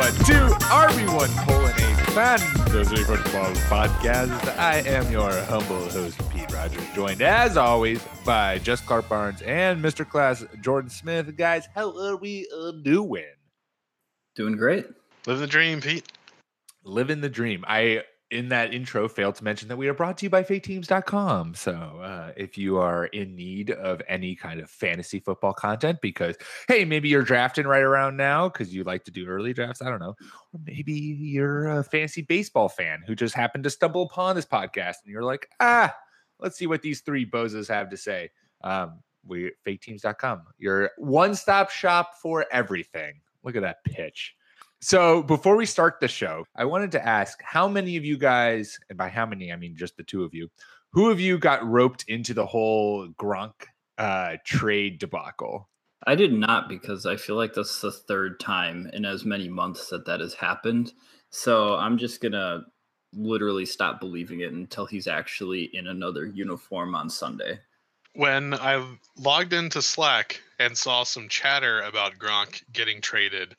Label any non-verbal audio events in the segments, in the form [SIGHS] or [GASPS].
Everyone to RB1 Colon A Fantasy Football Podcast. I am your humble host Pete Rogers, joined as always by Just Clark Barnes and Mr. Class Jordan Smith. Guys, how are we uh, doing? Doing great. Live the dream, Pete. Living the dream. I in that intro failed to mention that we are brought to you by faketeams.com. So uh, if you are in need of any kind of fantasy football content, because hey, maybe you're drafting right around now because you like to do early drafts. I don't know. Or maybe you're a fantasy baseball fan who just happened to stumble upon this podcast and you're like, ah, let's see what these three bozos have to say. Um, we faketeams.com, your one-stop shop for everything. Look at that pitch. So before we start the show, I wanted to ask how many of you guys, and by how many I mean just the two of you, who of you got roped into the whole Gronk uh, trade debacle? I did not because I feel like that's the third time in as many months that that has happened. So I'm just gonna literally stop believing it until he's actually in another uniform on Sunday. When I logged into Slack and saw some chatter about Gronk getting traded,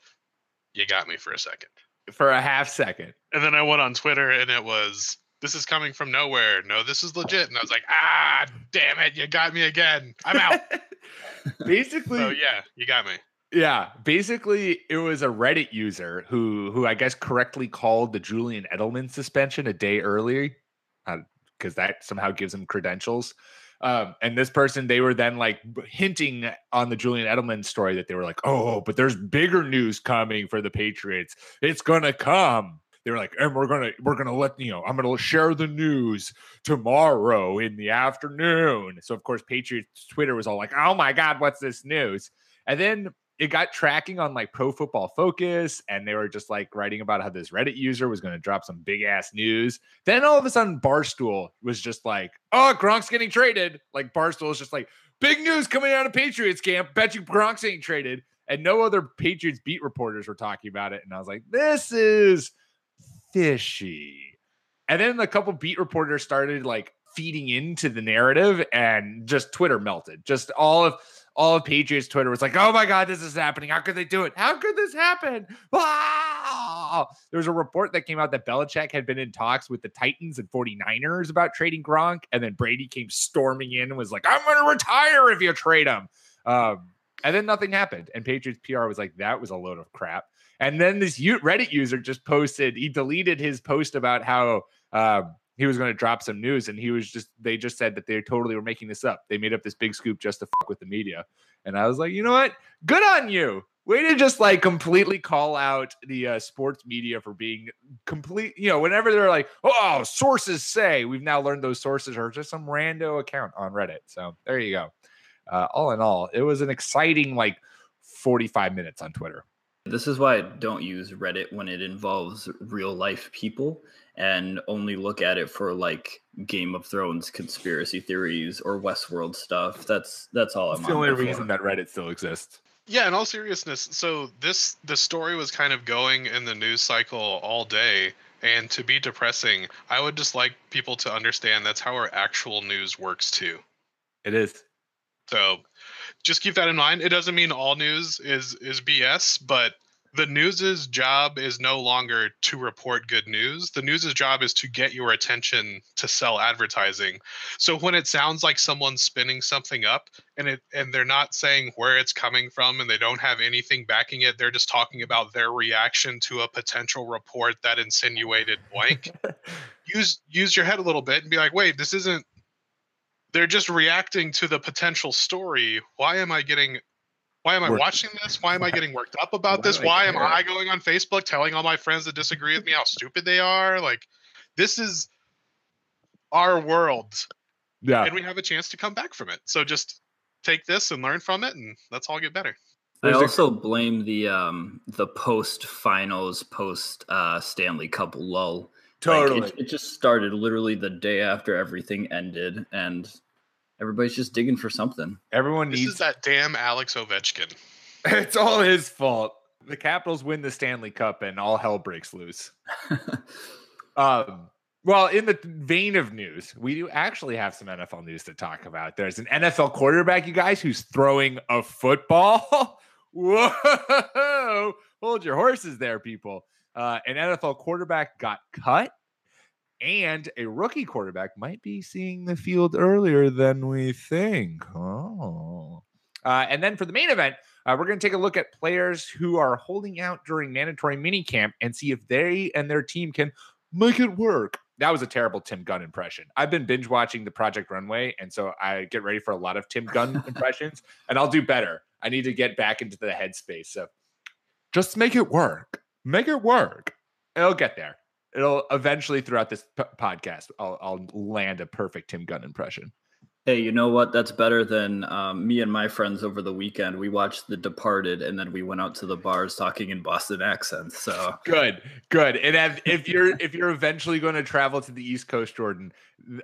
you got me for a second. For a half second. And then I went on Twitter and it was, this is coming from nowhere. No, this is legit. And I was like, ah, damn it. You got me again. I'm out. [LAUGHS] basically, so yeah, you got me. Yeah, basically, it was a Reddit user who, who I guess correctly called the Julian Edelman suspension a day earlier, because uh, that somehow gives him credentials. Um, and this person, they were then like hinting on the Julian Edelman story that they were like, oh, but there's bigger news coming for the Patriots. It's gonna come. They were like, and we're gonna we're gonna let you know, I'm gonna share the news tomorrow in the afternoon. So of course, Patriots Twitter was all like, oh my god, what's this news? And then it got tracking on like Pro Football Focus, and they were just like writing about how this Reddit user was going to drop some big ass news. Then all of a sudden, Barstool was just like, "Oh, Gronk's getting traded." Like Barstool is just like, "Big news coming out of Patriots camp. Bet you Gronk's getting traded." And no other Patriots beat reporters were talking about it. And I was like, "This is fishy." And then a couple beat reporters started like feeding into the narrative, and just Twitter melted. Just all of all of Patriots Twitter was like, "Oh my God, this is happening! How could they do it? How could this happen?" Wow! [LAUGHS] There was a report that came out that Belichick had been in talks with the Titans and 49ers about trading Gronk, and then Brady came storming in and was like, "I'm going to retire if you trade him." Um, and then nothing happened, and Patriots PR was like, "That was a load of crap." And then this Reddit user just posted, he deleted his post about how. Um, he was going to drop some news and he was just they just said that they totally were making this up. They made up this big scoop just to fuck with the media. And i was like you know what? Good on you. Way to just like completely call out the uh, sports media for being complete you know whenever they're like oh sources say. We've now learned those sources are just some rando account on reddit. So there you go. Uh, all in all it was an exciting like 45 minutes on twitter. This is why I don't use Reddit when it involves real life people and only look at it for like Game of Thrones conspiracy theories or Westworld stuff. That's that's all That's I'm the only for. reason that Reddit still exists. Yeah, in all seriousness, so this the story was kind of going in the news cycle all day. And to be depressing, I would just like people to understand that's how our actual news works too. It is. So just keep that in mind. It doesn't mean all news is is BS, but the news's job is no longer to report good news. The news's job is to get your attention to sell advertising. So when it sounds like someone's spinning something up and it and they're not saying where it's coming from and they don't have anything backing it, they're just talking about their reaction to a potential report that insinuated blank. [LAUGHS] use use your head a little bit and be like, "Wait, this isn't they're just reacting to the potential story. Why am I getting Why am I Work- watching this? Why am I getting worked up about Why this? do I Why am? I going on Facebook telling all my friends that disagree with me how stupid they are? Like, this is our world, Yeah. and we have a chance to come back from it. So just take this and learn from it, and let's all get better. I There's a- also blame the um the post finals, post uh Stanley Cup lull. Like, Totally. it, it just started literally the day after everything ended, and everybody's just digging for something. Everyone This needs is that damn Alex Ovechkin. [LAUGHS] it's all his fault. The Capitals win the Stanley Cup and all hell breaks loose. [LAUGHS] Um, well, in the vein of news, we do actually have some NFL news to talk about. There's an NFL quarterback, you guys, who's throwing a football. [LAUGHS] Whoa! Hold your horses there, people. Uh, an NFL quarterback got cut, and a rookie quarterback might be seeing the field earlier than we think. Oh. Uh, and then for the main event, uh, we're going to take a look at players who are holding out during mandatory minicamp and see if they and their team can make it work. That was a terrible Tim Gunn impression. I've been binge watching the Project Runway, and so I get ready for a lot of Tim Gunn [LAUGHS] impressions, and I'll do better. I need to get back into the headspace. So just make it work. Make it work. It'll get there. It'll eventually throughout this p- podcast, I'll, I'll land a perfect Tim Gunn impression. Hey, you know what? That's better than um, me and my friends over the weekend. We watched The Departed, and then we went out to the bars talking in Boston accents. So Good, good. And if, if you're if you're eventually going to travel to the East Coast, Jordan,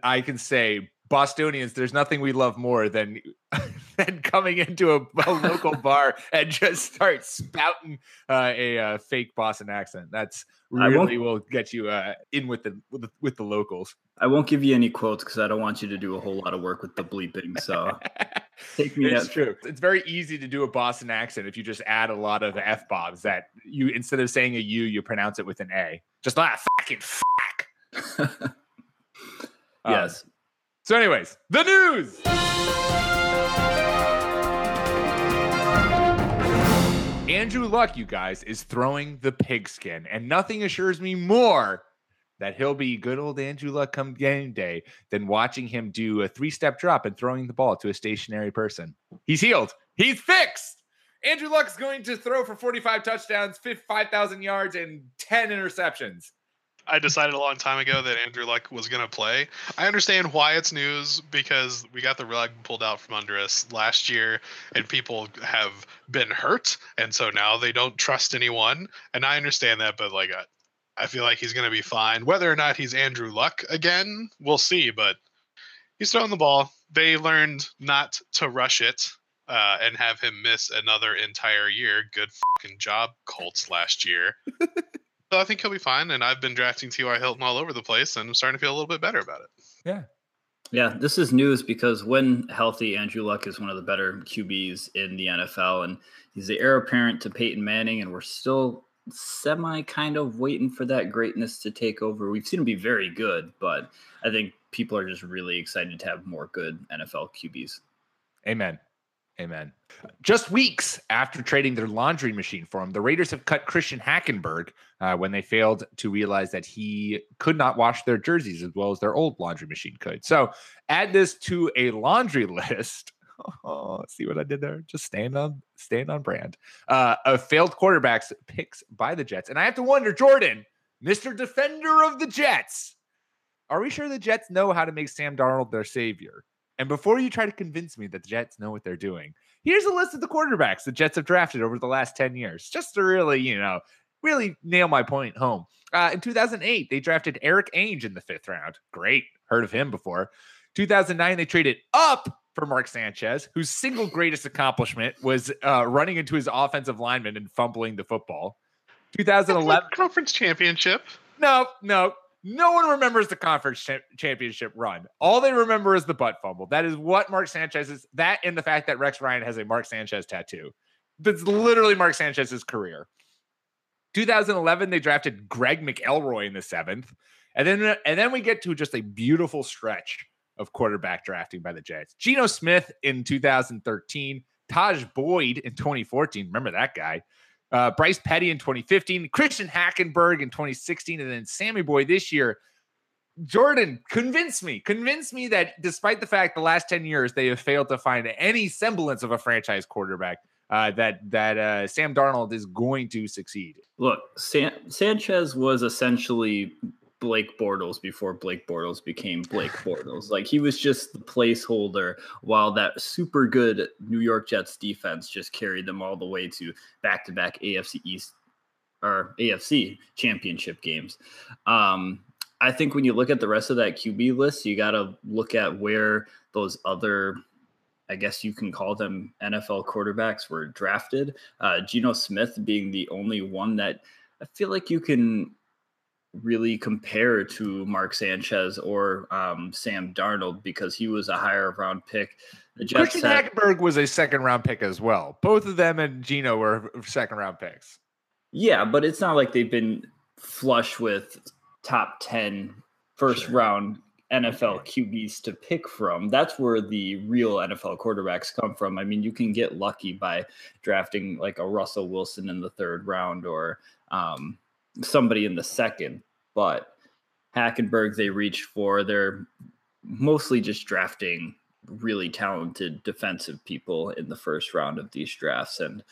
I can say Bostonians, there's nothing we love more than [LAUGHS] than coming into a, a local [LAUGHS] bar and just start spouting uh, a uh, fake Boston accent. That's really will get you uh, in with the, with the with the locals. I won't give you any quotes because I don't want you to do a whole lot of work with the bleeping. So [LAUGHS] take me it's at true. It's very easy to do a Boston accent if you just add a lot of f bombs that you instead of saying a U, you pronounce it with an A. Just like a fucking fuck. Um, yes. So, anyways, the news. Andrew Luck, you guys, is throwing the pigskin, and nothing assures me more that he'll be good old Andrew Luck come game day than watching him do a three step drop and throwing the ball to a stationary person. He's healed. He's fixed. Andrew Luck's going to throw for 45 touchdowns, 5,000 yards, and 10 interceptions. I decided a long time ago that Andrew Luck was going to play. I understand why it's news because we got the rug pulled out from under us last year and people have been hurt. And so now they don't trust anyone. And I understand that, but like, I, I feel like he's going to be fine. Whether or not he's Andrew Luck again, we'll see. But he's throwing the ball. They learned not to rush it uh, and have him miss another entire year. Good fucking job, Colts last year. [LAUGHS] So I think he'll be fine. And I've been drafting T.Y. Hilton all over the place, and I'm starting to feel a little bit better about it. Yeah, Yeah, this is news because when healthy, Andrew Luck is one of the better QBs in the NFL, and he's the heir apparent to Peyton Manning, and we're still semi kind of waiting for that greatness to take over. We've seen him be very good, but I think people are just really excited to have more good NFL QBs. Amen. Amen. Just weeks after trading their laundry machine for him, the Raiders have cut Christian Hackenberg uh, when they failed to realize that he could not wash their jerseys as well as their old laundry machine could. So add this to a laundry [LAUGHS] list. Oh, see what I did there? Just staying on staying on brand. Uh, of failed quarterbacks picks by the Jets, and I have to wonder, Jordan, Mister Defender of the Jets, are we sure the Jets know how to make Sam Darnold their savior? And before you try to convince me that the Jets know what they're doing, here's a list of the quarterbacks the Jets have drafted over the last 10 years, just to really, you know, really nail my point home. Uh, in 2008, they drafted Erik Ainge in the fifth round. Great. Heard of him before. 2009, they traded up for Mark Sanchez, whose single greatest accomplishment was uh, running into his offensive lineman and fumbling the football. 2011, conference championship. no, no. No one remembers the conference cha- championship run. All they remember is the butt fumble. That is what Mark Sanchez is. That and the fact that Rex Ryan has a Mark Sanchez tattoo. That's literally Mark Sanchez's career. 2011, they drafted Greg McElroy in the seventh, and then and then we get to just a beautiful stretch of quarterback drafting by the Jets. Geno Smith in 2013, Tajh Boyd in 2014. Remember that guy? Uh, Bryce Petty in 2015, Christian Hackenberg in 2016, and then Sammy Boy this year. Jordan, convince me, convince me that despite the fact the last 10 years they have failed to find any semblance of a franchise quarterback, uh, that that uh, Sam Darnold is going to succeed. Look, San- Sanchez was essentially Blake Bortles before Blake Bortles became Blake Bortles. Like he was just the placeholder while that super good New York Jets defense just carried them all the way to back to back AFC East or AFC championship games. Um, I think when you look at the rest of that QB list, you got to look at where those other, I guess you can call them NFL quarterbacks, were drafted. Uh, Geno Smith being the only one that I feel like you can really compare to Mark Sanchez or um, Sam Darnold because he was a higher round pick. The Jets Christian had, Hackenberg was a second round pick as well. Both of them and Geno were second round picks. Yeah, but it's not like they've been flush with top 10 first sure. round NFL QBs to pick from. That's where the real NFL quarterbacks come from. I mean, you can get lucky by drafting like a Russell Wilson in the third round or um, somebody in the second, but Hackenberg they reached for. They're mostly just drafting really talented defensive people in the first round of these drafts. And,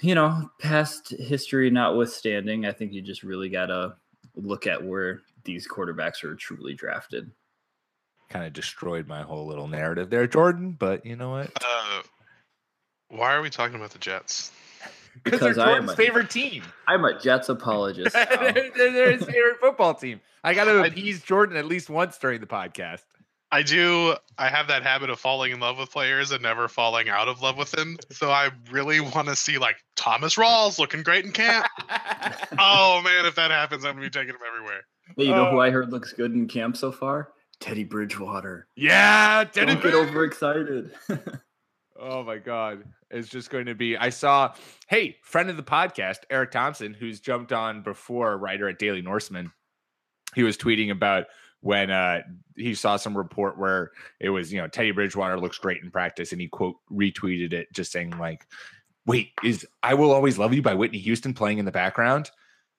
you know, past history notwithstanding, I think you just really got to look at where these quarterbacks are truly drafted. Kind of destroyed my whole little narrative there, Jordan, but you know what? Uh, why are we talking about the Jets? Because they're Jordan's a, favorite team. I'm a Jets apologist. [LAUGHS] Oh. they're his favorite football team. I got to appease Jordan at least once during the podcast. I do. I have that habit of falling in love with players and never falling out of love with them. So I really want to see like Thomas Rawls looking great in camp. [LAUGHS] oh man, if that happens, I'm gonna be taking him everywhere. Hey, you know who oh. I heard looks good in camp so far? Teddy Bridgewater. Yeah, Teddy. Don't get overexcited. [LAUGHS] oh my god It's just going to be. I saw, hey, friend of the podcast, Eric Thompson, who's jumped on before, writer at Daily Norseman. He was tweeting about when uh, he saw some report where it was, you know, Teddy Bridgewater looks great in practice, and he quote retweeted it, just saying like, "Wait, is I will always love you by Whitney Houston playing in the background?"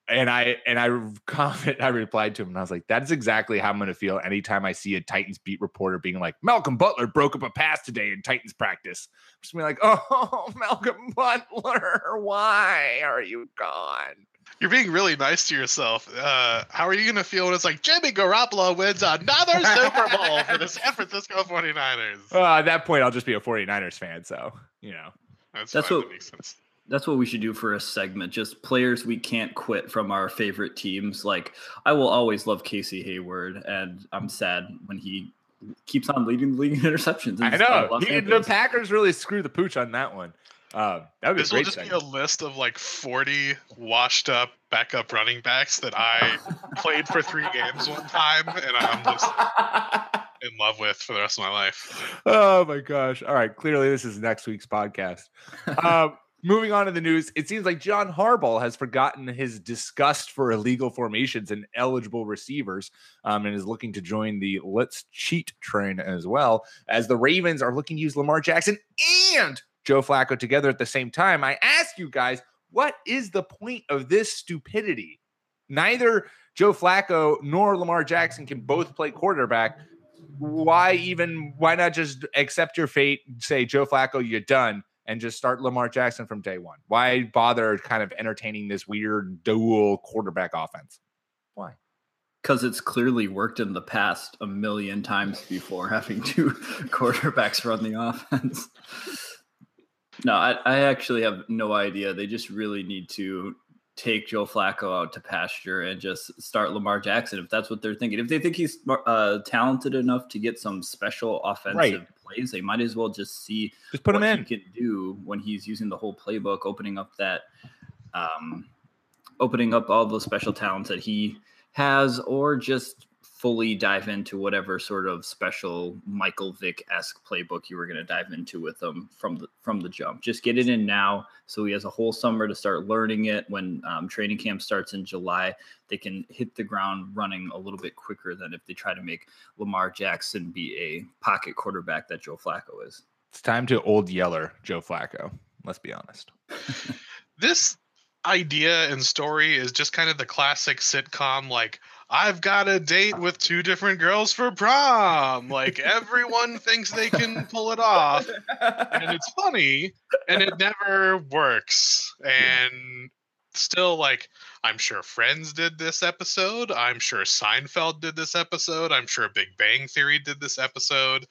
And I and I [LAUGHS] comment I replied to him and I was like, that's exactly how I'm gonna feel anytime I see a Titans beat reporter being like, Malcolm Butler broke up a pass today in Titans practice. I'm just gonna be like, [LAUGHS] oh Malcolm Butler, why are you gone? You're being really nice to yourself. Uh, how are you going to feel when it's like Jimmy Garoppolo wins another [LAUGHS] Super Bowl for the San Francisco 49ers? Uh, at that point, I'll just be a 49ers fan. So, you know. That's, That's what makes sense that's what we should do for a segment. Just players we can't quit from our favorite teams. Like I will always love Casey Hayward, and I'm sad when he keeps on leading the league in [LAUGHS] interceptions. I know he, the Packers really screw the pooch on that one. Uh, that would be this will just segment. be a list of like 40 washed up backup running backs that I played for three [LAUGHS] games one time, and I'm just [LAUGHS] in love with for the rest of my life. Oh my gosh! All right, clearly this is next week's podcast. Um, Moving on to the news, it seems like John Harbaugh has forgotten his disgust for illegal formations and eligible receivers um, and is looking to join the let's cheat train as well. As the Ravens are looking to use Lamar Jackson and Joe Flacco together at the same time, I ask you guys, what is the point of this stupidity? Neither Joe Flacco nor Lamar Jackson can both play quarterback. Why even, why not just accept your fate, say, Joe Flacco, you're done? And just start Lamar Jackson from day one? Why bother kind of entertaining this weird dual quarterback offense? Why? Because it's clearly worked in the past a million times before having two [LAUGHS] quarterbacks run the offense. No, I, I actually have no idea. They just really need to take Joe Flacco out to pasture and just start Lamar Jackson if that's what they're thinking. If they think he's uh, talented enough to get some special offensive right plays. They might as well just see just put him in. He can do when he's using the whole playbook, opening up that, um, opening up all the special talents that he has, or just fully dive into whatever sort of special Michael Vick esque playbook you were going to dive into with him from the from the jump. Just get it in now, so he has a whole summer to start learning it. When um, training camp starts in July, they can hit the ground running a little bit quicker than if they try to make Lamar Jackson be a pocket quarterback that Joe Flacco is. It's time to old yeller Joe Flacco. Let's be honest. [LAUGHS] this idea and story is just kind of the classic sitcom like I've got a date with two different girls for prom. Like [LAUGHS] everyone thinks they can pull it off, and it's funny, and it never works. And still, like, I'm sure Friends did this episode. I'm sure Seinfeld did this episode. I'm sure Big Bang Theory did this episode.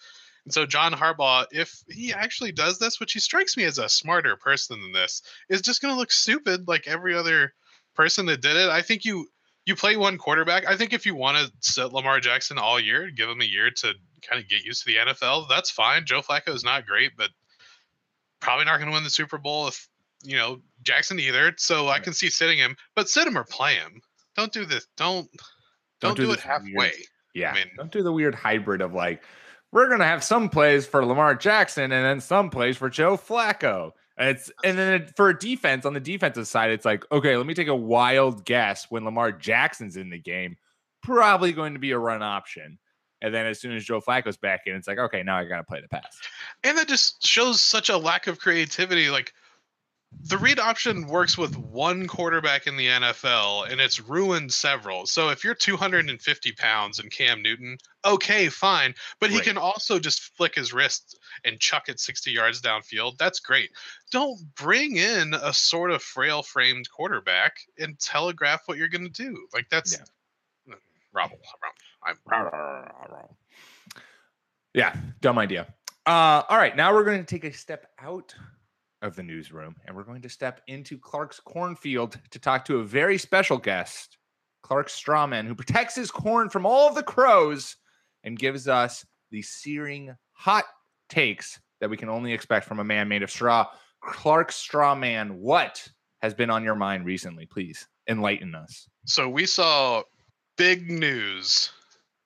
And so John Harbaugh, if he actually does this, which he strikes me as a smarter person than this, is just going to look stupid like every other person that did it. I think you you play one quarterback. I think if you want to sit Lamar Jackson all year, give him a year to kind of get used to the NFL, that's fine. Joe Flacco is not great, but probably not going to win the Super Bowl if you know Jackson either. So I can see sitting him, but sit him or play him. Don't do this. Don't don't, don't do, do it halfway. Weird, yeah, I mean, don't do the weird hybrid of like we're gonna have some plays for Lamar Jackson and then some plays for Joe Flacco. It's and then for a defense on the defensive side, it's like, okay, let me take a wild guess when Lamar Jackson's in the game, probably going to be a run option. And then as soon as Joe Flacco's back in, it's like, okay, now I gotta play the pass. And that just shows such a lack of creativity. Like the read option works with one quarterback in the NFL and it's ruined several. So if you're 250 pounds and Cam Newton, okay, fine. But he can also just flick his wrist and chuck it 60 yards downfield. That's great. Don't bring in a sort of frail framed quarterback and telegraph what you're going to do. Like that's yeah. Robble. I'm, yeah, dumb idea. Uh, all right, now we're going to take a step out of the newsroom, and we're going to step into Clark's cornfield [LAUGHS] to talk to a very special guest, Clark Strawman, who protects his corn from all of the crows and gives us the searing hot takes that we can only expect from a man made of straw. Clark Strawman, what has been on your mind recently? Please enlighten us. So we saw big news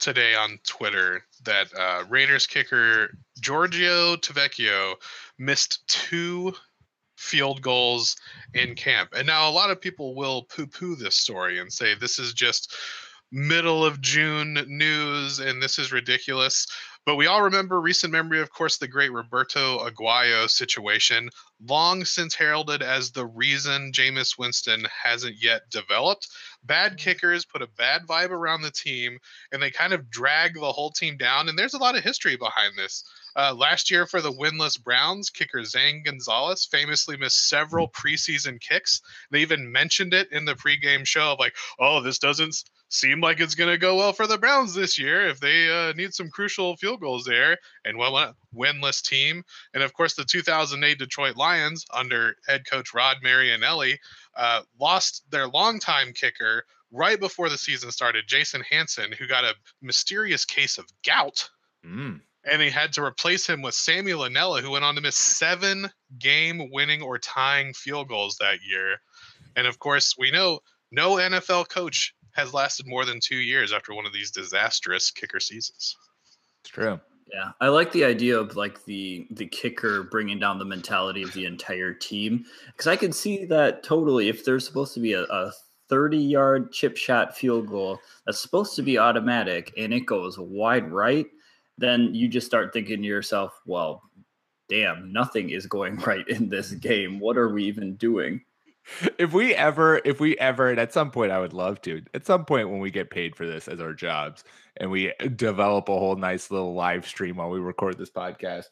today on Twitter that uh, Raiders kicker Giorgio Tavecchio missed two field goals in camp. And now a lot of people will poo poo this story and say this is just middle of June news and this is ridiculous. But we all remember recent memory, of course, the great Roberto Aguayo situation, long since heralded as the reason Jameis Winston hasn't yet developed. Bad mm-hmm. kickers put a bad vibe around the team, and they kind of drag the whole team down. And there's a lot of history behind this. Uh, last year for the winless Browns, kicker Zane Gonzalez famously missed several preseason kicks. They even mentioned it in the pregame show of like, oh, this doesn't seem like it's going to go well for the Browns this year if they uh, need some crucial field goals there and well, a winless team. And of course, the 2008 Detroit Lions under head coach Rod Marinelli uh, lost their longtime kicker right before the season started, Jason Hanson, who got a mysterious case of gout. Mm. And he had to replace him with Samuel Anella, who went on to miss seven game winning or tying field goals that year. And of course, we know no NFL coach has lasted more than two years after one of these disastrous kicker seasons. It's true. Yeah, I like the idea of like the the kicker bringing down the mentality of the entire team because I can see that totally. If there's supposed to be a, a 30 yard chip shot field goal that's supposed to be automatic and it goes wide right, then you just start thinking to yourself, well, damn, nothing is going [LAUGHS] right in this game. What are we even doing? If we ever, if we ever, and at some point I would love to, at some point when we get paid for this as our jobs and we develop a whole nice little live stream while we record this podcast,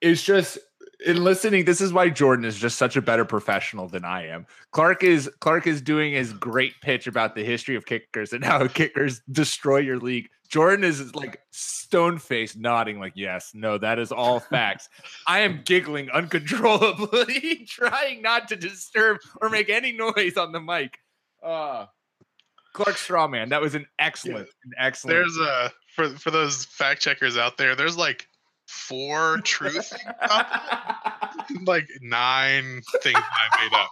it's just in listening, this is why Jordan is just such a better professional than I am. Clark is Clark is doing his great pitch about the history of kickers and [LAUGHS] how kickers destroy your league. Jordan is like stone faced, nodding, like, yes, no, that is all [LAUGHS] facts. I am giggling uncontrollably, [LAUGHS] trying not to disturb or make any noise on the mic. Uh Clark Strawman, that was an excellent, yeah. an excellent. There's a for for those fact checkers out there. There's like four true truth [LAUGHS] [LAUGHS] like nine things I made up.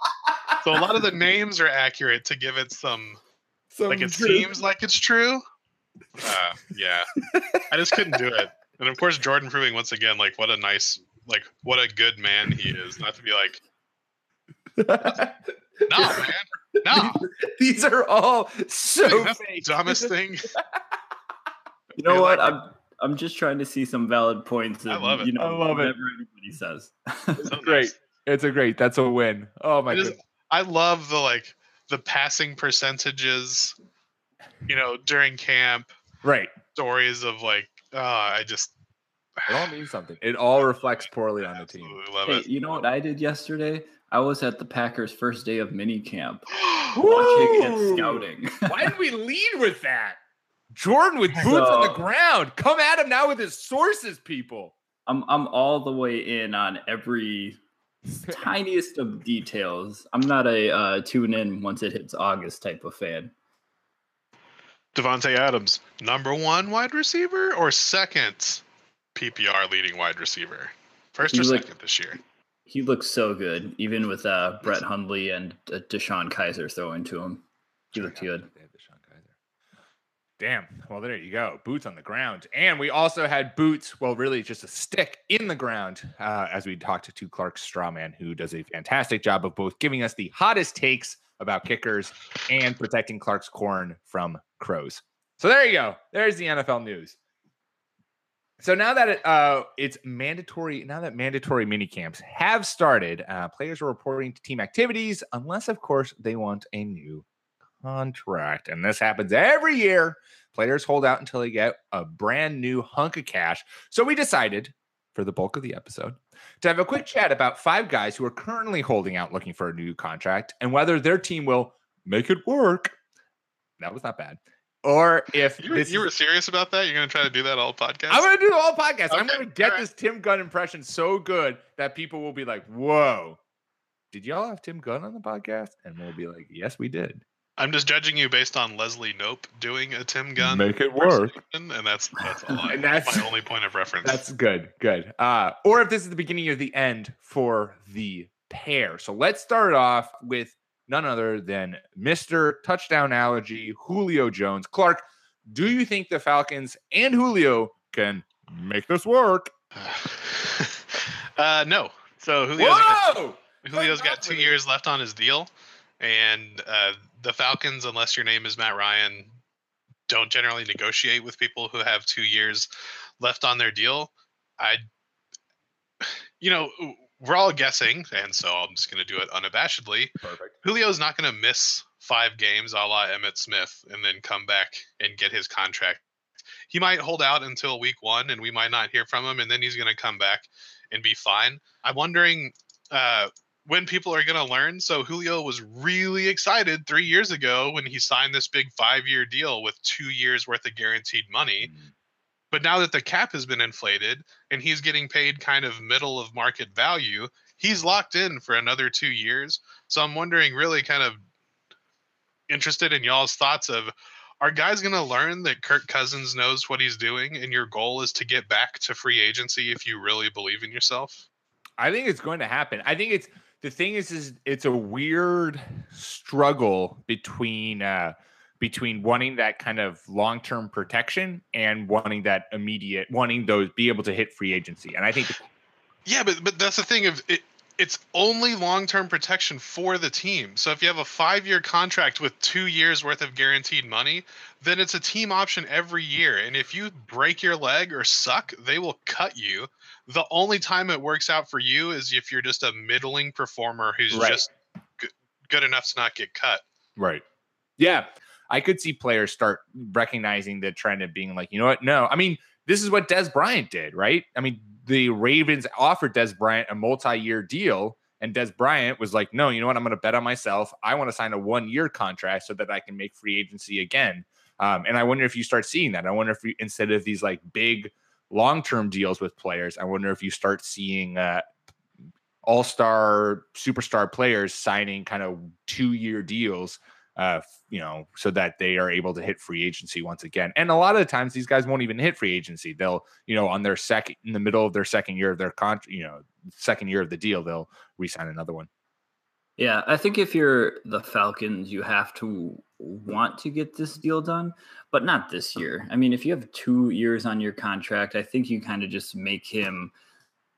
So a lot of the names are accurate to give it some, some like it truth. seems like it's true. Uh, yeah, I just couldn't do it. And of course, Jordan proving once again like what a nice, like what a good man he is. Not to be like, [LAUGHS] no man, no. These are all so fake. dumbest thing. You know what? Like, I'm I'm just trying to see some valid points. I love it. You know, I love whatever it. anybody says. [LAUGHS] It's so great. Nice. It's a great. That's a win. Oh my god. I love the like the passing percentages you know, during camp, right. stories of like, oh, I just It all means something. It all reflects poorly on the team. love Hey, it. you know what I did yesterday? I was at the Packers' first day of mini camp, [GASPS] watching and scouting. Why did we [LAUGHS] lead with that? Jordan with boots on the ground. Come at him now with his sources, people. I'm I'm all the way in on every [LAUGHS] tiniest of details. I'm not a uh, tune in once it hits August type of fan. Davante Adams, number one wide receiver or second PPR leading wide receiver? First or looked- second this year? He looks so good, even with uh, Brett Hundley and uh, DeShone Kizer throwing to him. He looked good. They have DeShone Kizer. Damn. Well, there you go. Boots on the ground. And we also had boots, well, really just a stick in the ground uh, as we talked to Clark Strawman, who does a fantastic job of both giving us the hottest takes about kickers and protecting Clark's corn from crows. So there you go. There's the NFL news. So now that it, uh, it's mandatory, now that mandatory mini camps have started, uh, players are reporting to team activities, unless, of course, they want a new contract. And this happens every year. Players hold out until they get a brand new hunk of cash. So we decided for the bulk of the episode to have a quick [LAUGHS] chat about five guys who are currently holding out looking for a new contract and whether their team will make it work. That was not bad. Or if You were, you were serious about that? You're going to try to do that all podcast? I'm gonna do the whole podcast. I'm gonna get alright. this Tim Gunn impression so good that people will be like, "Whoa, did y'all have Tim Gunn on the podcast?" And we'll be like, "Yes, we did." I'm just judging you based on Leslie Knope doing a Tim Gunn. Make it work. And that's that's all [LAUGHS] And that's that's- my only point of reference. That's good, good. Uh, or if this is the beginning of the end for the pair. So let's start off with none other than Mr. Touchdown Allergy, Julio Jones. Clark, do you think the Falcons and Julio can make this work? [LAUGHS] uh, no. So Julio's got, Julio's got two years left on his deal, and uh, the Falcons, unless your name is Matt Ryan, don't generally negotiate with people who have two years left on their deal. I, you know, we're all guessing, and so I'm just going to do it unabashedly. Perfect. Julio's not going to miss five games a la Emmitt Smith and then come back and get his contract. He might hold out until week one and we might not hear from him, and then he's going to come back and be fine. I'm wondering uh, when people are going to learn. So, Julio was really excited three years ago when he signed this big five year deal with two years worth of guaranteed money. Mm. But now that the cap has been inflated and he's getting paid kind of middle of market value, he's locked in for another two years. So I'm wondering, really kind of interested in y'all's thoughts of are guys going to learn that Kirk Cousins knows what he's doing and your goal is to get back to free agency if you really believe in yourself? I think it's going to happen. I think it's the thing is is it's a weird struggle between uh between wanting that kind of long-term protection and wanting that immediate wanting those be able to hit free agency. And I think Yeah, but but that's the thing of it. It's only long-term protection for the team. So if you have a five-year contract with two years worth of guaranteed money, then it's a team option every year. And if you break your leg or suck, they will cut you. The only time it works out for you is if you're just a middling performer who's Right. just good, good enough to not get cut. Right. Yeah. I could see players start recognizing the trend of being like, you know what? No. I mean, this is what Dez Bryant did, right? I mean, the Ravens offered Dez Bryant a multi-year deal, and Dez Bryant was like, no, you know what? I'm going to bet on myself. I want to sign a one-year contract so that I can make free agency again. Um, and I wonder if you start seeing that. I wonder if you, instead of these like big long-term deals with players, I wonder if you start seeing uh, all-star, superstar players signing kind of two-year deals uh, you know, so that they are able to hit free agency once again. And a lot of the times, these guys won't even hit free agency. They'll, you know, on their second, in the middle of their second year of their contract, you know, second year of the deal, they'll re-sign another one. Yeah, I think if you're the Falcons, you have to want to get this deal done, but not this oh. year. I mean, if you have two years on your contract, I think you kind of just make him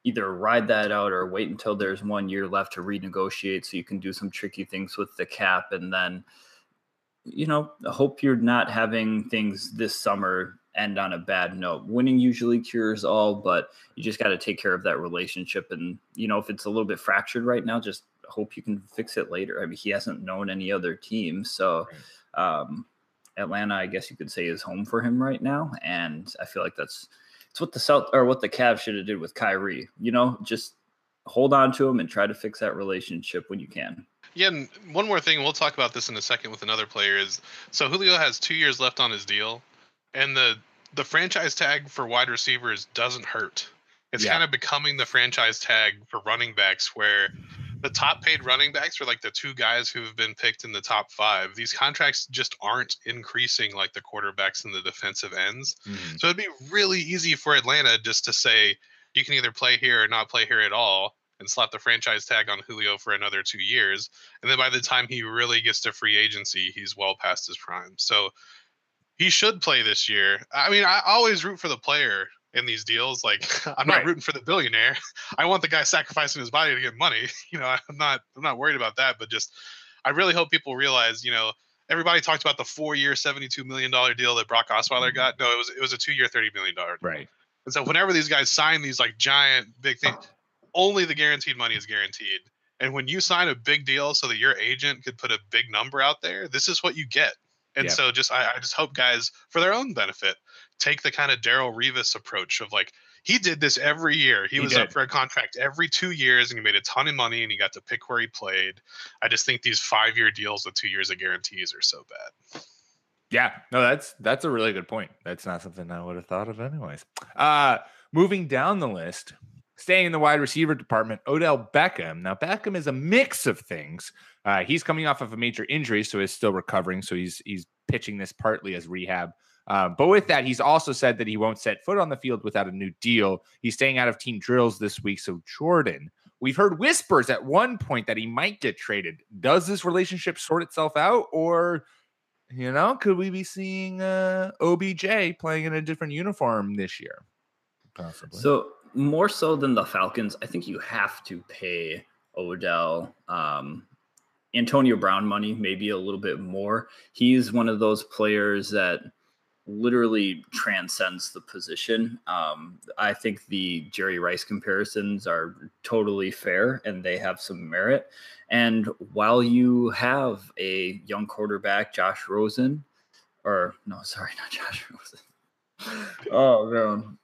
either ride that out or wait until there's one year left to renegotiate so you can do some tricky things with the cap and then you know hope you're not having things this summer end on a bad note winning usually cures all but you just got to take care of that relationship and you know if it's a little bit fractured right now just hope you can fix it later i mean he hasn't known any other team so um Atlanta, I guess you could say, is home for him right now, and I feel like that's it's what the South or what the Cavs should have did with Kyrie. You know, just hold on to him and try to fix that relationship when you can. Yeah, and one more thing, we'll talk about this in a second with another player is so Julio has two years left on his deal, and the the franchise tag for wide receivers doesn't hurt. It's Yeah. kind of becoming the franchise tag for running backs where the top paid running backs are like the two guys who have been picked in the top five. These contracts just aren't increasing like the quarterbacks and the defensive ends. Mhm. So it'd be really easy for Atlanta just to say you can either play here or not play here at all and slap the franchise tag on Julio for another two years. And then by the time he really gets to free agency, he's well past his prime. So he should play this year. I mean, I always root for the player in these deals. Like [LAUGHS] I'm not Right. rooting for the billionaire. [LAUGHS] I want the guy sacrificing his body to get money. [LAUGHS] You know, I'm not I'm not worried about that, but just I really hope people realize, you know, everybody talked about the four-year, $72 million deal that Brock Osweiler mm-hmm. got. No, it was it was a two-year, $30 million deal. Right. And so whenever these guys sign these like giant big things, only the guaranteed money is guaranteed. And when you sign a big deal so that your agent could put a big number out there, this is what you get. And so just I, I just hope guys, for their own benefit, take the kind of Darrelle Revis approach of like he did this every year. He, He was up for a contract every two years and he made a ton of money and he got to pick where he played. I just think these five year deals with two years of guarantees are so bad. Yeah, no, that's that's a really good point. That's not something I would have thought of anyways. Uh moving down the list, staying in the wide receiver department, Odell Beckham. Now Beckham is a mix of things. Uh, he's coming off of a major injury, so he's still recovering. So he's he's pitching this partly as rehab. Uh, but with that, he's also said that he won't set foot on the field without a new deal. He's staying out of team drills this week. So Jordan, we've heard whispers at one point that he might get traded. Does this relationship sort itself out, or you know, could we be seeing uh, OBJ playing in a different uniform this year? Possibly. So more so than the Falcons, I think you have to pay Odell, um, Antonio Brown money, maybe a little bit more. He's one of those players that literally transcends the position. Um, I think the Jerry Rice comparisons are totally fair and they have some merit. And while you have a young quarterback, Josh Rosen, or no, sorry, [LAUGHS] not Josh Rosen. oh man,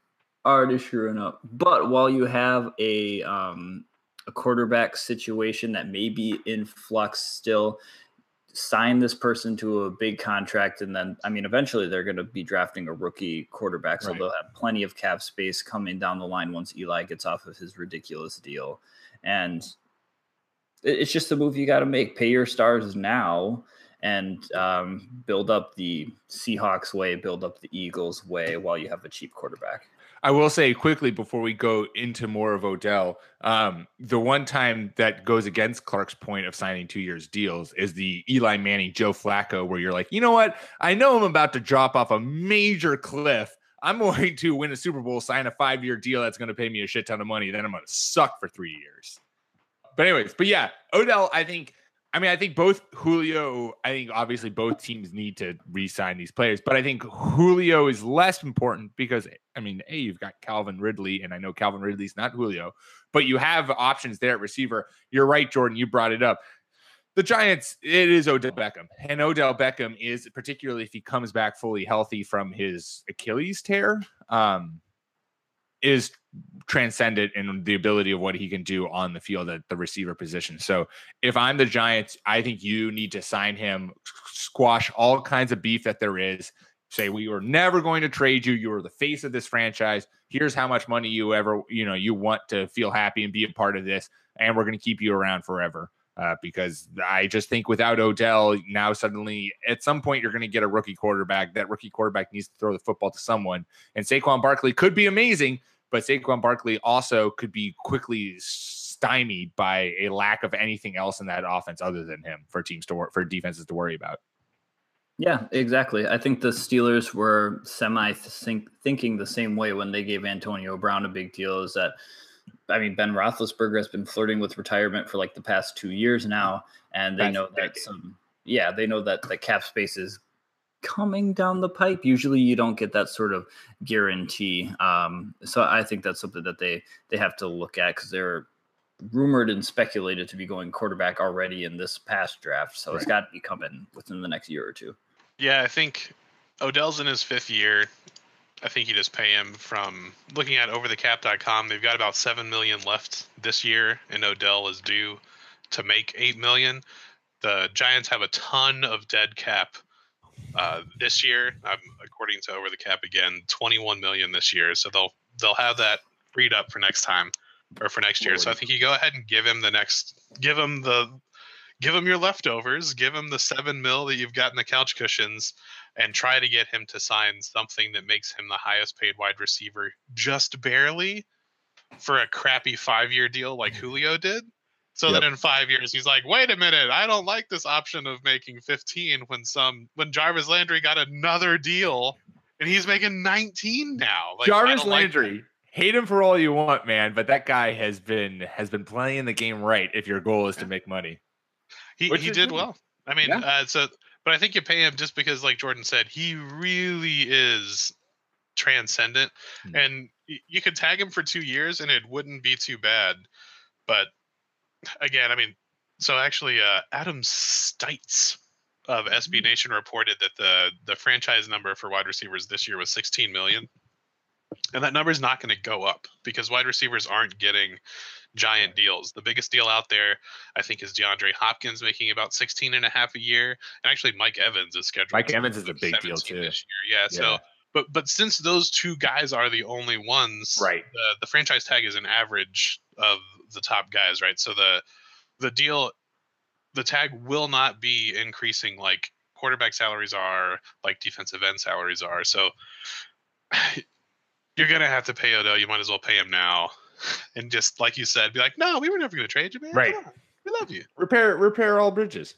already screwing up. But while you have a um, a quarterback situation that may be in flux still, sign this person to a big contract, and then I mean, eventually they're going to be drafting a rookie quarterback, so Right. they'll have plenty of cap space coming down the line once Eli gets off of his ridiculous deal, and it's just the move you got to make. Pay your stars now. And um, build up the Seahawks way, build up the Eagles way while you have a cheap quarterback. I will say quickly before we go into more of Odell, um, the one time that goes against Clark's point of signing two years deals is the Eli Manning, Joe Flacco, where you're like, you know what? I know I'm about to drop off a major cliff. I'm [LAUGHS] going to win a Super Bowl, sign a five year deal that's going to pay me a shit ton of money. Then I'm going to suck for three years. But, anyways, but yeah, Odell, I think. I mean, I think both Julio, I think obviously both teams need to re sign these players, but I think Julio is less important because, I mean, hey, you've got Calvin Ridley, and I know Calvin Ridley's not Julio, but you have options there at receiver. You're right, Jordan, you brought it up. The Giants, it is Odell Beckham. And Odell Beckham is, particularly if he comes back fully healthy from his Achilles tear, um, is transcendent in the ability of what he can do on the field at the receiver position. So if I'm the Giants, I think you need to sign him, squash all kinds of beef that there is. Say we were never going to trade you. You were the face of this franchise. Here's how much money you ever, you know, you want to feel happy and be a part of this, and we're going to keep you around forever. Uh, because I just think without Odell, now suddenly at some point you're going to get a rookie quarterback. That rookie quarterback needs to throw the football to someone, and Saquon Barkley could be amazing, but Saquon Barkley also could be quickly stymied by a lack of anything else in that offense other than him for teams to work for defenses to worry about. Yeah, exactly. I think the Steelers were semi thinking the same way when they gave Antonio Brown a big deal. Is that, I mean, Ben Roethlisberger has been flirting with retirement for like the past two years now, and they know that some, yeah, they know that the cap space is coming down the pipe. Usually, you don't get that sort of guarantee. Um, so I think that's something that they they have to look at because they're rumored and speculated to be going quarterback already in this past draft. So it's got to be coming within the next year or two. Yeah, I think Odell's in his fifth year. I think you just pay him from looking at overthecap.com. They've got about seven million left this year, and Odell is due to make eight million. The Giants have a ton of dead cap uh, this year. Um, according to Over the Cap again, 21 million this year. So they'll they'll have that freed up for next time or for next year. So I think you go ahead and give him the next, give him the, give him your leftovers, give him the seven mil that you've got in the couch cushions, and try to get him to sign something that makes him the highest paid wide receiver just barely for a crappy five year deal like Julio did. So yep. that in five years he's like, wait a minute, I don't like this option of making 15 when some when Jarvis Landry got another deal and he's making 19 now. Like, Jarvis Landry, like hate him for all you want, man, but that guy has been has been playing the game right if your goal is to make money. He he did well. I mean, yeah. uh, so but I think you pay him just because, like Jordan said, he really is transcendent, mm-hmm. and you could tag him for two years and it wouldn't be too bad. But again, I mean, so actually, uh, Adam Stites of SB mm-hmm. Nation reported that the the franchise number for wide receivers this year was 16 million, and that number is not going to go up because wide receivers aren't getting giant deals. The biggest deal out there, I think, is DeAndre Hopkins making about 16 and a half a year, and actually Mike Evans is scheduled. Mike Evans is a big deal too. This year. Yeah, yeah, so. But, but since those two guys are the only ones, right? The, the franchise tag is an average of the top guys, right? So the the deal, the tag will not be increasing like quarterback salaries are, like defensive end salaries are. So [SIGHS] you're gonna have to pay Odell. You might as well pay him now, [LAUGHS] and just like you said, be like, no, we were never gonna trade you, man. Right? We love you. Repair repair all bridges.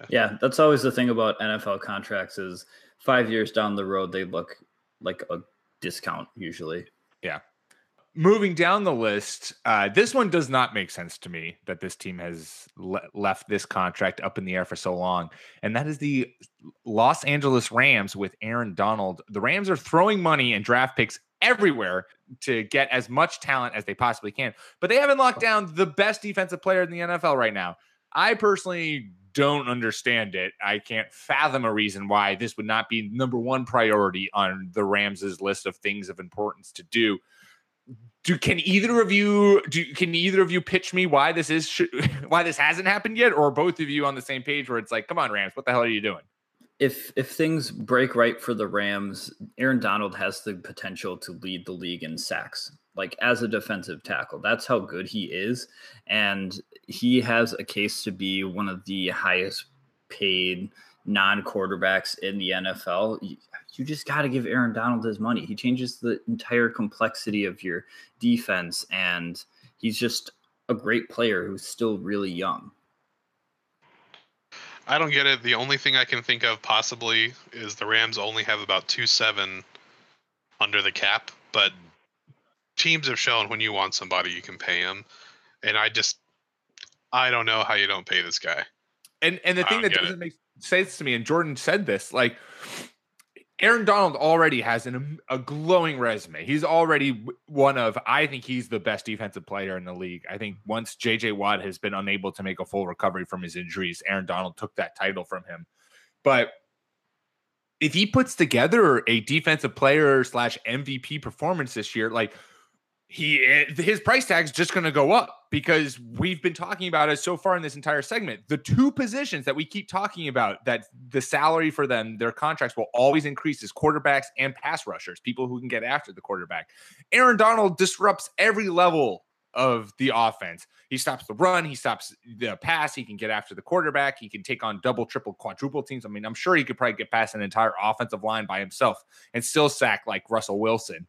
Yeah. yeah, that's always the thing about NFL contracts is five years down the road they look like a discount usually. Yeah moving down the list, uh, this one does not make sense to me that this team has le- left this contract up in the air for so long. And that is the Los Angeles Rams with Aaron Donald. The Rams are throwing money and draft picks everywhere to get as much talent as they possibly can, but they haven't locked down the best defensive player in the NFL right now. I personally don't understand it. I can't fathom a reason why this would not be number one priority on the Rams' list of things of importance to do do can either of you do can either of you pitch me why this is sh- [LAUGHS] why this hasn't happened yet or both of you on the same page where it's like come on rams what the hell are you doing? If if things break right for the rams aaron donald has the potential to lead the league in sacks like as a defensive tackle. That's how good he is. And he has a case to be one of the highest paid non-quarterbacks in the nfl you just got to give Aaron Donald his money. He changes the entire complexity of your defense, and he's just a great player who's still really young. I don't get it. The only thing I can think of possibly is the Rams only have about two seven under the cap, but teams have shown when you want somebody, you can pay him, and I just I don't know how you don't pay this guy. And and the thing that doesn't it. make sense to me, and Jordan said this, like Aaron Donald already has an, a glowing resume. He's already one of, I think he's the best defensive player in the league. I think once JJ Watt has been unable to make a full recovery from his injuries, Aaron Donald took that title from him. But if he puts together a defensive player slash MVP performance this year, like he eh, his price tag's just going to go up because we've been talking about it so far in this entire segment. The two positions that we keep talking about that the salary for them, their contracts will always increase is quarterbacks and pass rushers, people who can get after the quarterback. Aaron Donald disrupts every level of the offense. He stops the run, he stops the pass, he can get after the quarterback, he can take on double, triple, quadruple teams. I mean, I'm sure he could probably get past an entire offensive line by himself and still sack like Russell Wilson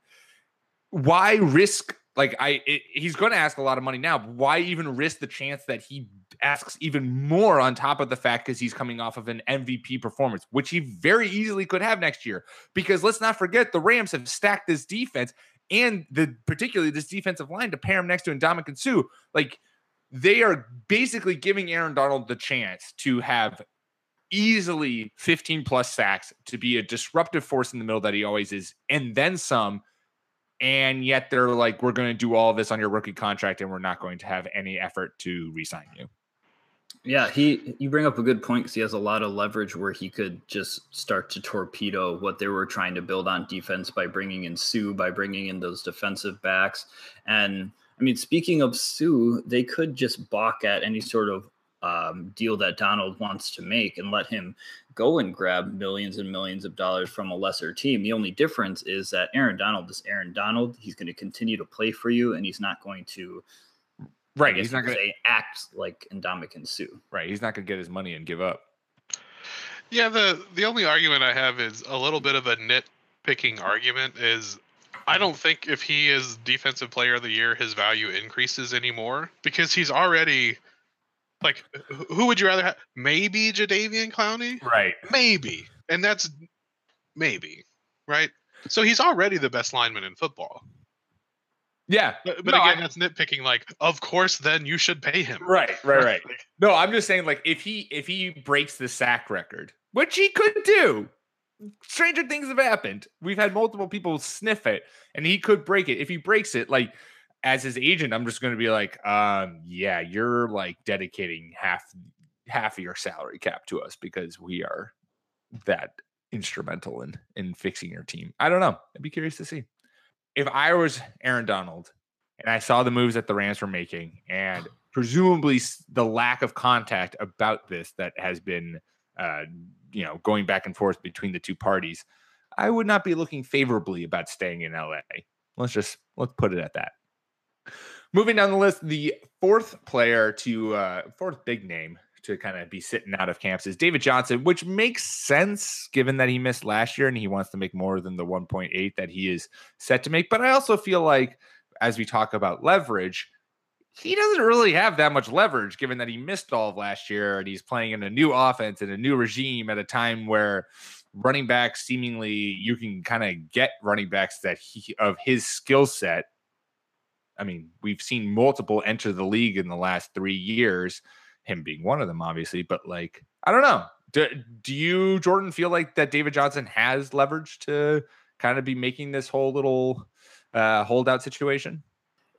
why risk like I it, he's going to ask a lot of money now. Why even risk the chance that he asks even more on top of the fact because he's coming off of an MVP performance, which he very easily could have next year? Because let's not forget the Rams have stacked this defense and the particularly this defensive line to pair him next to Ndamukong Suh. Like they are basically giving Aaron Donald the chance to have easily 15 plus sacks to be a disruptive force in the middle that he always is, and then some and yet they're like, we're going to do all this on your rookie contract, and we're not going to have any effort to re-sign you. Yeah, he you bring up a good point because he has a lot of leverage where he could just start to torpedo what they were trying to build on defense by bringing in Suh, by bringing in those defensive backs. And I mean, speaking of Suh, they could just balk at any sort of um, deal that Donald wants to make and let him go and grab millions and millions of dollars from a lesser team. The only difference is that Aaron Donald is Aaron Donald. He's going to continue to play for you, and he's not going to Right. He's not going to act like Ndamukong Suh. Right. He's not going to get his money and give up. Yeah. The the only argument I have is a little bit of a nitpicking argument. Is I don't think if he is defensive player of the year, his value increases anymore because he's already like who would you rather have? Maybe Jadeveon Clowney. Right. Maybe, and that's maybe right. So he's already the best lineman in football. Yeah, but, but no, again, I, that's nitpicking. Like, of course, then you should pay him. Right, right, right. [LAUGHS] no, I'm just saying, like, if he if he breaks the sack record, which he could do, stranger things have happened. We've had multiple people sniff it, and he could break it. If he breaks it, like as his agent, I'm just going to be like, um, yeah, you're like dedicating half half of your salary cap to us because we are that instrumental in in fixing your team. I don't know. I'd be curious to see if I was Aaron Donald and I saw the moves that the Rams were making and [SIGHS] presumably the lack of contact about this that has been, uh, you know, going back and forth between the two parties, I would not be looking favorably about staying in LA. Let's just let's put it at that. Moving down the list, the fourth player to uh, fourth big name to kind of be sitting out of camps is David Johnson, which makes sense given that he missed last year and he wants to make more than the 1.8 that he is set to make. But I also feel like as we talk about leverage, he doesn't really have that much leverage given that he missed all of last year and he's playing in a new offense and a new regime at a time where running backs seemingly you can kind of get running backs that he of his skill set. I mean, we've seen multiple enter the league in the last three years him being one of them, obviously. But like, I don't know. Do, do you, Jordan, feel like that David Johnson has leverage to kind of be making this whole little uh, holdout situation?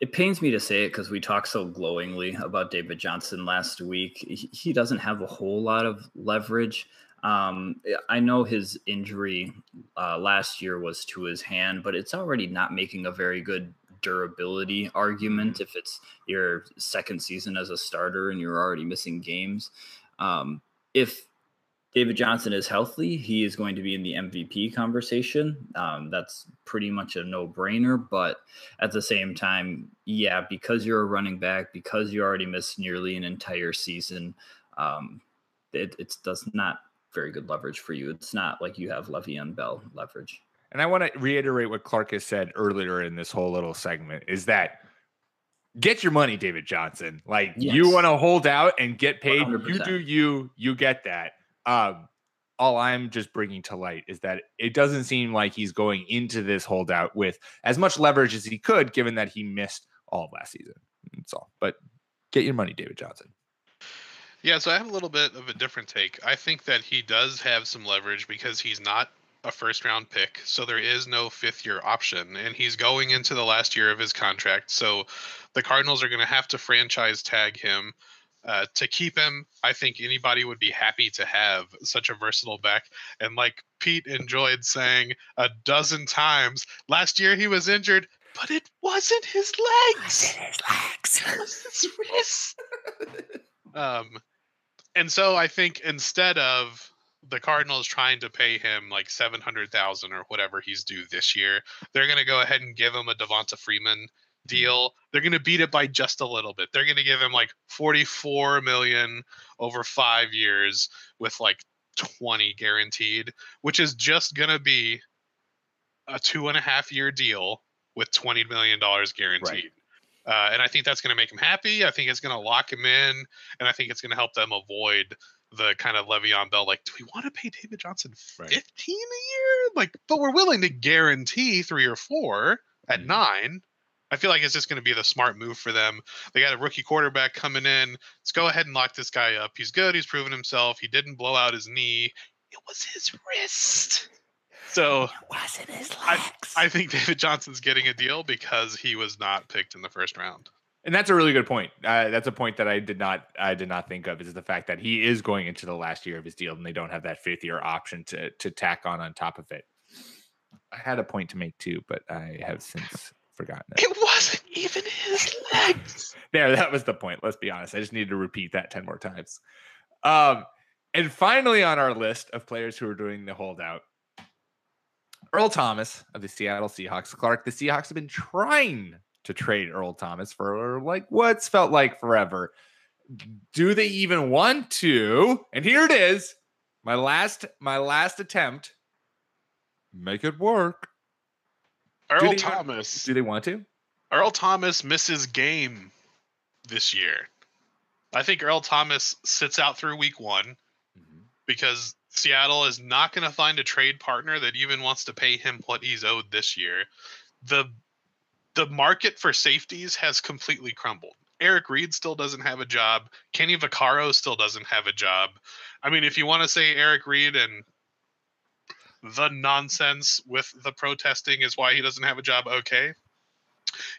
It pains me to say it because we talked so glowingly about David Johnson last week. He, doesn't have a whole lot of leverage. Um, I know his injury uh, last year was to his hand, but it's already not making a very good durability argument if it's your second season as a starter and you're already missing games. Um, if David Johnson is healthy, he is going to be in the MVP conversation. Um, that's pretty much a no brainer. But at the same time, yeah, because you're a running back, because you already missed nearly an entire season, um, it, it does not very good leverage for you. It's not like you have Le'Veon Bell leverage and I want to reiterate what Clark has said earlier in this whole little segment is that get your money, David Johnson. Like yes. you want to hold out and get paid, 100%. you do you, you get that. Um, all I'm just bringing to light is that it doesn't seem like he's going into this holdout with as much leverage as he could, given that he missed all of last season. That's all. But get your money, David Johnson. Yeah, so I have a little bit of a different take. I think that he does have some leverage because he's not a first round pick, so there is no fifth year option, and he's going into the last year of his contract. So the Cardinals are going to have to franchise tag him. Uh, to keep him, I think anybody would be happy to have such a versatile back. And like Pete enjoyed saying a dozen times, last year he was injured, but it wasn't his legs. It wasn't his legs. It was his wrist. [LAUGHS] um, and so I think instead of the Cardinals trying to pay him like seven hundred thousand or whatever he's due this year. They're going to go ahead and give him a Devonta Freeman mm-hmm. deal. They're going to beat it by just a little bit. They're going to give him like forty four million over five years with like twenty guaranteed, which is just going to be a two and a half year deal with twenty million dollars guaranteed. Right. Uh, and I think that's going to make him happy. I think it's going to lock him in, and I think it's going to help them avoid the kind of Le'Veon Bell, like, do we want to pay David Johnson 15 right. a year? Like, but we're willing to guarantee three or four at mm-hmm. nine. I feel like it's just going to be the smart move for them. They got a rookie quarterback coming in. Let's go ahead and lock this guy up. He's good. He's proven himself. He didn't blow out his knee. It was his wrist. So it wasn't his legs. I, I think [LAUGHS] David Johnson's getting a deal because he was not picked in the first round. And that's a really good point. Uh, that's a point that I did not I did not think of is the fact that he is going into the last year of his deal and they don't have that fifth year option to to tack on on top of it. I had a point to make too, but I have since forgotten it. It wasn't even his legs. [LAUGHS] There, that was the point. Let's be honest. I just needed to repeat that 10 more times. Um, and finally on our list of players who are doing the holdout, Earl Thomas of the Seattle Seahawks. Clark, the Seahawks have been trying to trade Earl Thomas for like what's felt like forever. Do they even want to? And here it is. My last my last attempt. Make it work. Earl they- Thomas. Do they want to? Earl Thomas misses game this year. I think Earl Thomas sits out through week one mm-hmm. because Seattle is not going to find a trade partner that even wants to pay him what he's owed this year. The the market for safeties has completely crumbled. Eric Reid still doesn't have a job. Kenny Vaccaro still doesn't have a job. I mean, if you want to say Eric Reid and the nonsense with the protesting is why he doesn't have a job, okay.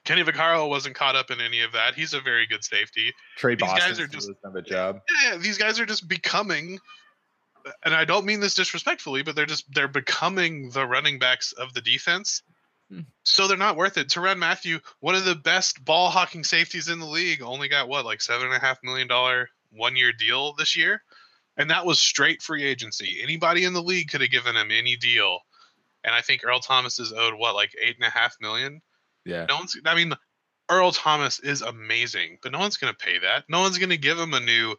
Kenny Vaccaro wasn't caught up in any of that. He's a very good safety. Trey These guys are just- doesn't have a job. Yeah, these guys are just becoming and I don't mean this disrespectfully, but they're just they're becoming the running backs of the defense. Hmm. So they're not worth it. Tyrann Mathieu, one of the best ball hawking safeties in the league, only got what, like seven and a half million dollar one year deal this year? And that was straight free agency. Anybody in the league could have given him any deal. And I think Earl Thomas is owed what, like eight and a half million? Yeah. No one's. I mean, Earl Thomas is amazing, but no one's going to pay that. No one's going to give him a new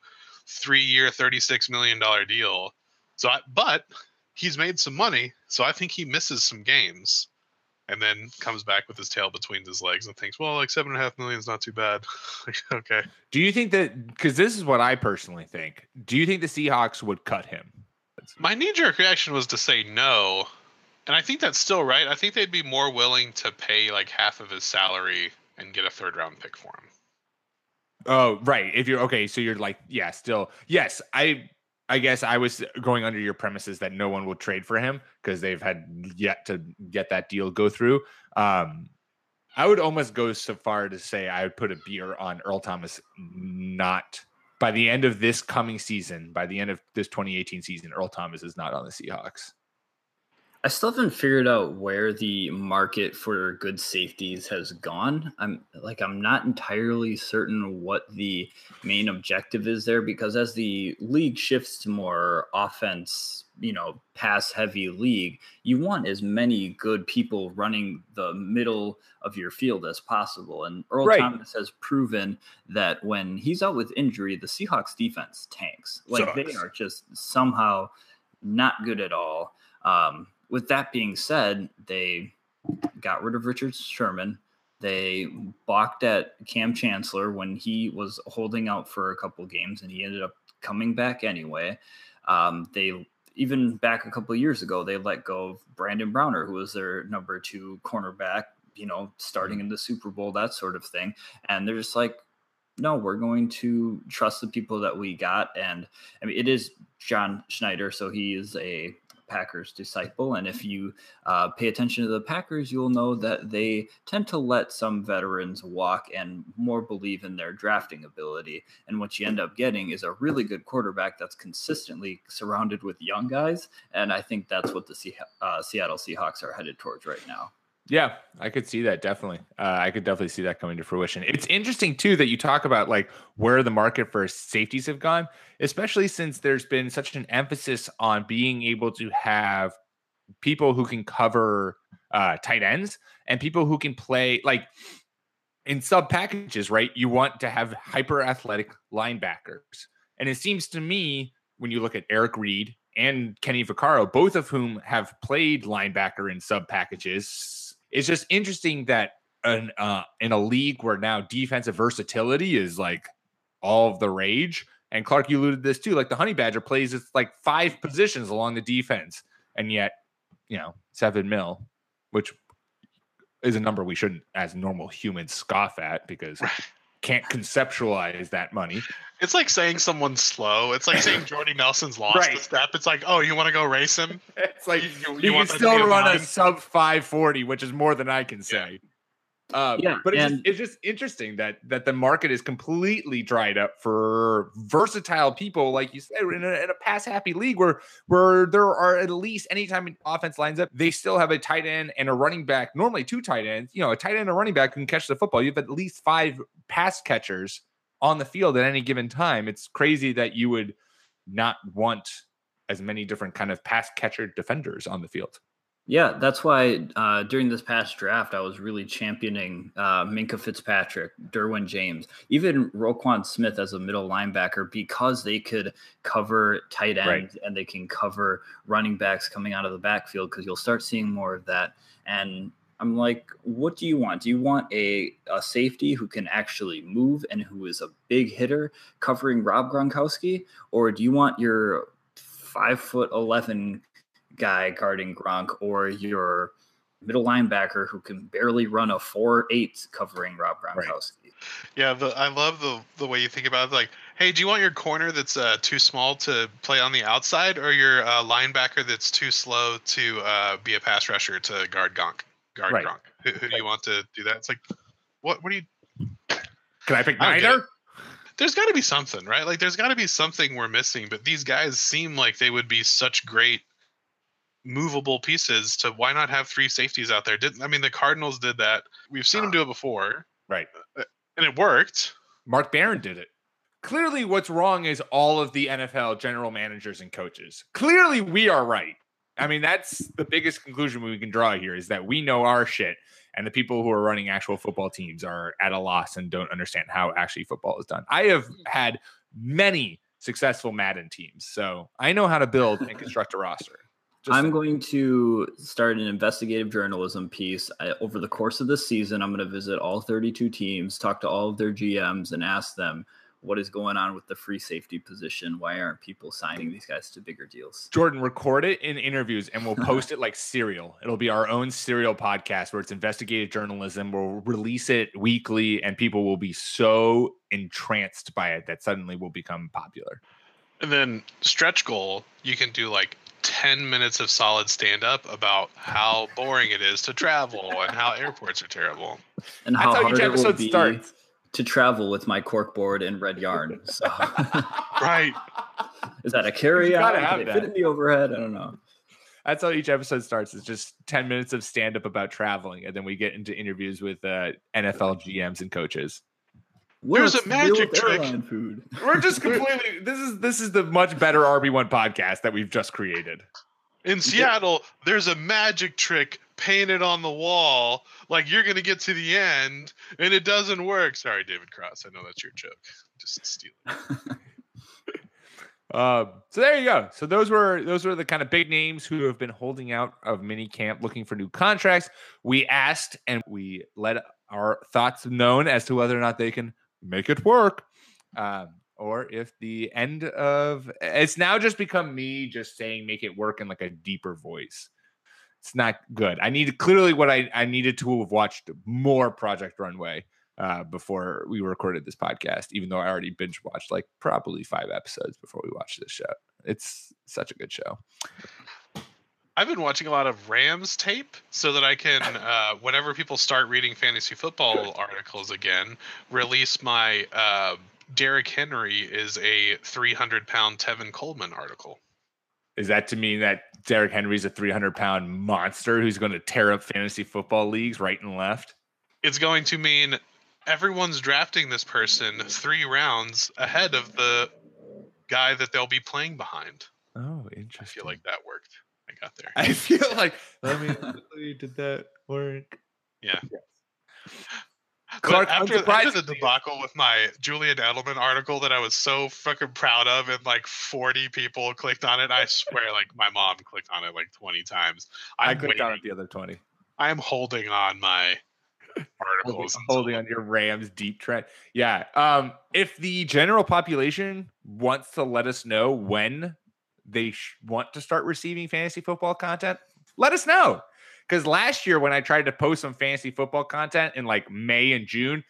three-year, thirty-six million dollar deal. So, I, but he's made some money, so I think he misses some games, and then comes back with his tail between his legs and thinks, well, like seven and a half million is not too bad. [LAUGHS] Like, okay, Do you think that because this is what I personally think? Do you think the Seahawks would cut him? my knee-jerk reaction was to say no, and I think that's still right. I think they'd be more willing to pay like half of his salary and get a third-round pick for him. Oh, right. If you're okay, so you're like, yeah, still, yes. I, I guess I was going under your premises that no one will trade for him because they've had yet to get that deal go through. Um, I would almost go so far to say I would put a beer on Earl Thomas. Not by the end of this coming season, by the end of this 2018 season, Earl Thomas is not on the Seahawks. I still haven't figured out where the market for good safeties has gone. I'm like I'm not entirely certain what the main objective is there because as the league shifts to more offense, you know, pass heavy league, you want as many good people running the middle of your field as possible. And Earl Right. Thomas has proven that when he's out with injury, the Seahawks defense tanks. Like they are just somehow not good at all. Um, with that being said, they got rid of Richard Sherman. They balked at Kam Chancellor when he was holding out for a couple games, and he ended up coming back anyway. Um, they even back a couple years ago, they let go of Brandon Browner, who was their number two cornerback. You know, starting in the Super Bowl, that sort of thing. And they're just like, no, we're going to trust the people that we got. And I mean, it is John Schneider, so he is a Packers disciple. And if you uh, pay attention to the Packers, you'll know that they tend to let some veterans walk and more believe in their drafting ability. And what you end up getting is a really good quarterback that's consistently surrounded with young guys. And I think that's what the Se- uh, Seattle Seahawks are headed towards right now. Yeah, I could see that definitely. Uh, I could definitely see that coming to fruition. It's interesting too that you talk about like where the market for safeties have gone, especially since there's been such an emphasis on being able to have people who can cover uh, tight ends and people who can play like in sub packages, right? You want to have hyper athletic linebackers, and it seems to me when you look at Eric Reid and Kenny Vaccaro, both of whom have played linebacker in sub packages. It's just interesting that an, uh, in a league where now defensive versatility is like all of the rage. And Clark, you alluded to this too. Like the Honey Badger plays it's like five positions along the defense, and yet, you know, seven mil, which is a number we shouldn't, as normal humans, scoff at because can't conceptualize that money. It's like saying someone's slow. It's like saying [LAUGHS] Jordy Nelson's lost Right. a step. It's like, oh, you want to go race him? [LAUGHS] It's like You- you- you, you can want that to still be a run a sub 540, which is more than I can say. Um, Yeah, but it's just, it's just interesting that that the market is completely dried up for versatile people, like you said, in a, in a pass happy league where where there are at least anytime an offense lines up, they still have a tight end and a running back. Normally, two tight ends. You know, a tight end and a running back can catch the football. You have at least five pass catchers on the field at any given time. It's crazy that you would not want as many different kind of pass catcher defenders on the field. Yeah, that's why uh, during this past draft, I was really championing uh, Minkah Fitzpatrick, Derwin James, even Roquan Smith as a middle linebacker because they could cover tight Right. and they can cover running backs coming out of the backfield because you'll start seeing more of that. And I'm like, what do you want? Do you want a, a safety who can actually move and who is a big hitter covering Rob Gronkowski? Or do you want your five foot 11 guy guarding Gronk or your middle linebacker who can barely run a four eight covering Rob Right. Gronkowski. Yeah, the, I love the the way you think about it. Like, hey, do you want your corner that's uh, too small to play on the outside, or your uh, linebacker that's too slow to uh, be a pass rusher to guard Gronk? Guard Right. Gronk. Who, who do you want to do that? It's like, what? What do you? Can I pick I neither? There's got to be something, right? Like, there's got to be something we're missing. But these guys seem like they would be such great movable pieces. To why not have three safeties out there? Didn't I mean the Cardinals did that? We've seen them do ah. it before, Right. Uh, and it worked. Mark Barron did it. Clearly, what's wrong is all of the NFL general managers and coaches. Clearly, we are right. I mean, that's the biggest conclusion we can draw here is that we know our shit, and the people who are running actual football teams are at a loss and don't understand how actually football is done. I have hmm. had many successful Madden teams, so I know how to build and construct a roster. Just I'm saying. going to start an investigative journalism piece. I, over the course of this season, I'm going to visit all 32 teams, talk to all of their GMs, and ask them what is going on with the free safety position. Why aren't people signing these guys to bigger deals? Jordan, record it in interviews and we'll [LAUGHS] post it like serial. It'll be our own serial podcast where it's investigative journalism. We'll release it weekly and people will be so entranced by it that suddenly will become popular. And then stretch goal, you can do like 10 minutes of solid stand up about how boring it is to travel and how airports are terrible. And That's how how hard each it will episode be starts. to travel with my corkboard and red yarn. So, [LAUGHS] Right. is that a carry out? gotta have Can it fit that. in the overhead? I don't know. That's how each episode starts. It's just 10 minutes of stand up about traveling. And then we get into interviews with uh, NFL GMs and coaches. There's a What's the deal magic trick. airline food. [LAUGHS] We're just completely this is this is the much better RB1 podcast that we've just created. In Seattle, there's a magic trick painted on the wall. Like you're going to get to the end and it doesn't work. Sorry, David Cross. I know that's your joke. Just steal it. Um, so there you go. So those were those were the kind of big names who have been holding out of mini camp looking for new contracts. We asked and we let our thoughts known as to whether or not they can make it work. Um, or if the end of it's now just become me just saying make it work in like a deeper voice. It's not good. I need clearly what I, I needed to have watched more Project Runway uh, before we recorded this podcast, even though I already binge watched like probably five episodes before we watched this show. It's such a good show. I've been watching a lot of Rams tape so that I can, [LAUGHS] uh, whenever people start reading fantasy football articles again, release my uh, Derrick Henry is a 300 pound Tevin Coleman article. Is that to mean that Derrick Henry's a 300 pound monster who's going to tear up fantasy football leagues right and left? It's going to mean everyone's drafting this person three rounds ahead of the guy that they'll be playing behind. Oh, interesting. I feel like that worked. I got there. [LAUGHS] I feel like [LAUGHS] let me did that work? Yeah. [LAUGHS] Clark, but after, after the debacle with my Julian Edelman article that I was so fucking proud of, and like 40 people clicked on it, I swear, like my mom clicked on it like 20 times. I I'm clicked on it the other 20. I am holding on my holding, articles. holding on your Rams deep trend. Yeah. Um, if the general population wants to let us know when they sh- want to start receiving fantasy football content, let us know. Because last year, when I tried to post some fantasy football content in like May and June,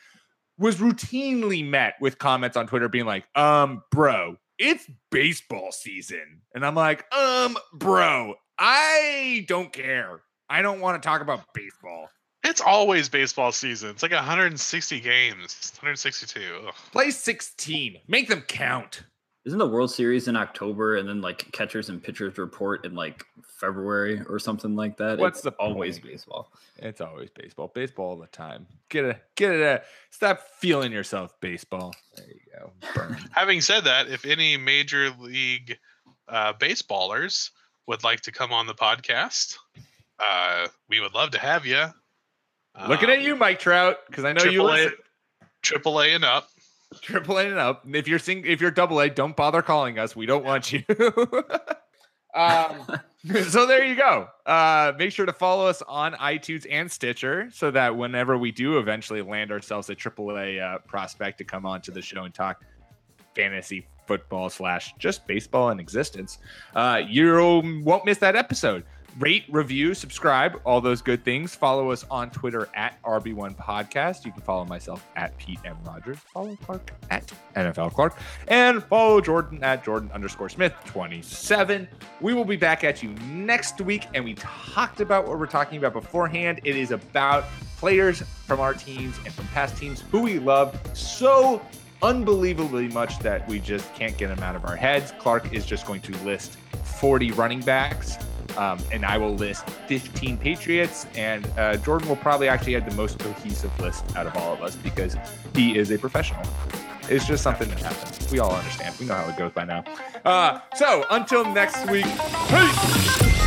was routinely met with comments on Twitter being like, um, bro, it's baseball season. And I'm like, um, bro, I don't care. I don't want to talk about baseball. It's always baseball season. It's like 160 games. 162. Ugh. Play 16. Make them count. Isn't the World Series in October and then like catchers and pitchers report in like February or something like that? What's it's the always point? baseball? It's always baseball. Baseball all the time. Get it. Get it. A, stop feeling yourself, baseball. There you go. Burn. [LAUGHS] Having said that, if any major league uh, baseballers would like to come on the podcast, uh, we would love to have you. Looking at you, Mike Trout, because I know you Triple A, listen. Triple A and up. Triple A and up. If you're sing, if you're double A, don't bother calling us. We don't want you. [LAUGHS] um, [LAUGHS] so there you go. Uh, make sure to follow us on iTunes and Stitcher so that whenever we do eventually land ourselves a triple A uh, prospect to come on to the show and talk fantasy football slash just baseball in existence, uh, you won't miss that episode. Rate, review, subscribe, all those good things. Follow us on Twitter at RB1 Podcast. You can follow myself at Pete M. Rogers. Follow Clark at NFL Clark. And follow Jordan at Jordan underscore Smith 27. We will be back at you next week. And we talked about what we're talking about beforehand. It is about players from our teams and from past teams who we love so unbelievably much that we just can't get them out of our heads. Clark is just going to list 40 running backs. Um, and I will list 15 Patriots, and uh, Jordan will probably actually have the most cohesive list out of all of us because he is a professional. It's just something that happens. We all understand. We know how it goes by now. Uh, so until next week, peace.